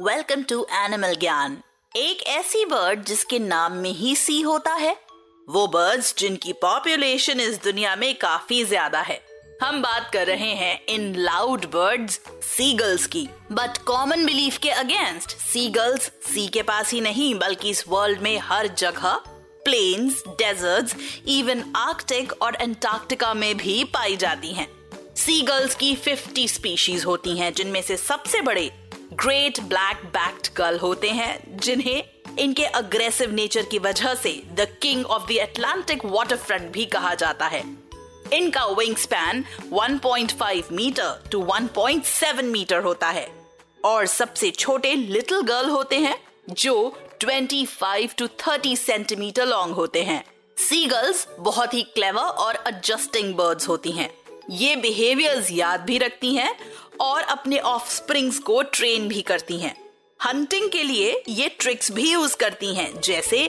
Welcome to animal ज्ञान एक ऐसी बर्ड जिसके नाम में ही सी होता है। वो बर्ड्स जिनकी पॉपुलेशन इस दुनिया में काफ़ी ज़्यादा है। हम बात कर रहे हैं इन लाउड बर्ड्स सीगल्स की। बट कॉमन बिलीफ के अगेंस्ट सीगल्स सी के पास ही नहीं, बल्कि इस वर्ल्ड में हर जगह प्लेन्स डेजर्ट्स इवन आर्कटिक और एंटार्क्टिका में भी पाई जाती हैं। सीगल्स की 50 स्पीशीज होती हैं, जिनमें से सबसे बड़े ग्रेट ब्लैक बैक्ड गर्ल होते हैं, जिन्हें इनके अग्रेसिव नेचर की वजह से the king of the Atlantic waterfront भी कहा जाता है। इनका wing span 1.5 metre to 1.7 metre होता है। और सबसे छोटे लिटिल गर्ल होते हैं, जो 25 टू 30 सेंटीमीटर लॉन्ग होते हैं। सीगल्स बहुत ही क्लेवर और एडजस्टिंग बर्ड्स होती हैं। ये बिहेवियर्स याद भी रखती हैं और अपने ऑफ़ स्प्रिंग्स को ट्रेन भी करती हैं। हंटिंग के लिए ये ट्रिक्स भी यूज़ करती हैं। जैसे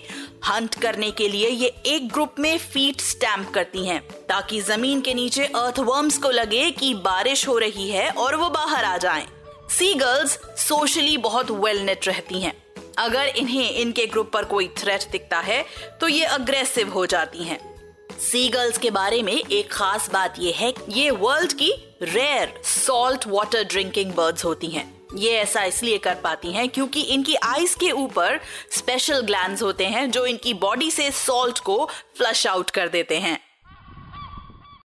हंट करने के लिए ये एक ग्रुप में फीट स्टैम्प करती हैं, ताकि ज़मीन के नीचे अर्थवर्म्स को लगे कि बारिश हो रही है और वो बाहर आ जाएँ। सी गर्ल्स सोशली बहुत वेल नेट रहती हैं। अगर इन्हें इनके ग्रुप पर कोई थ्रेट दिखता है तो ये अग्रेसिव हो जाती हैं। सीगल्स के बारे में एक खास बात यह है, ये वर्ल्ड की rare salt water drinking birds होती हैं। ये ऐसा इसलिए कर पाती हैं क्योंकि इनकी आईज के ऊपर स्पेशल ग्लैंड होते हैं जो इनकी बॉडी से सॉल्ट को फ्लश आउट कर देते हैं।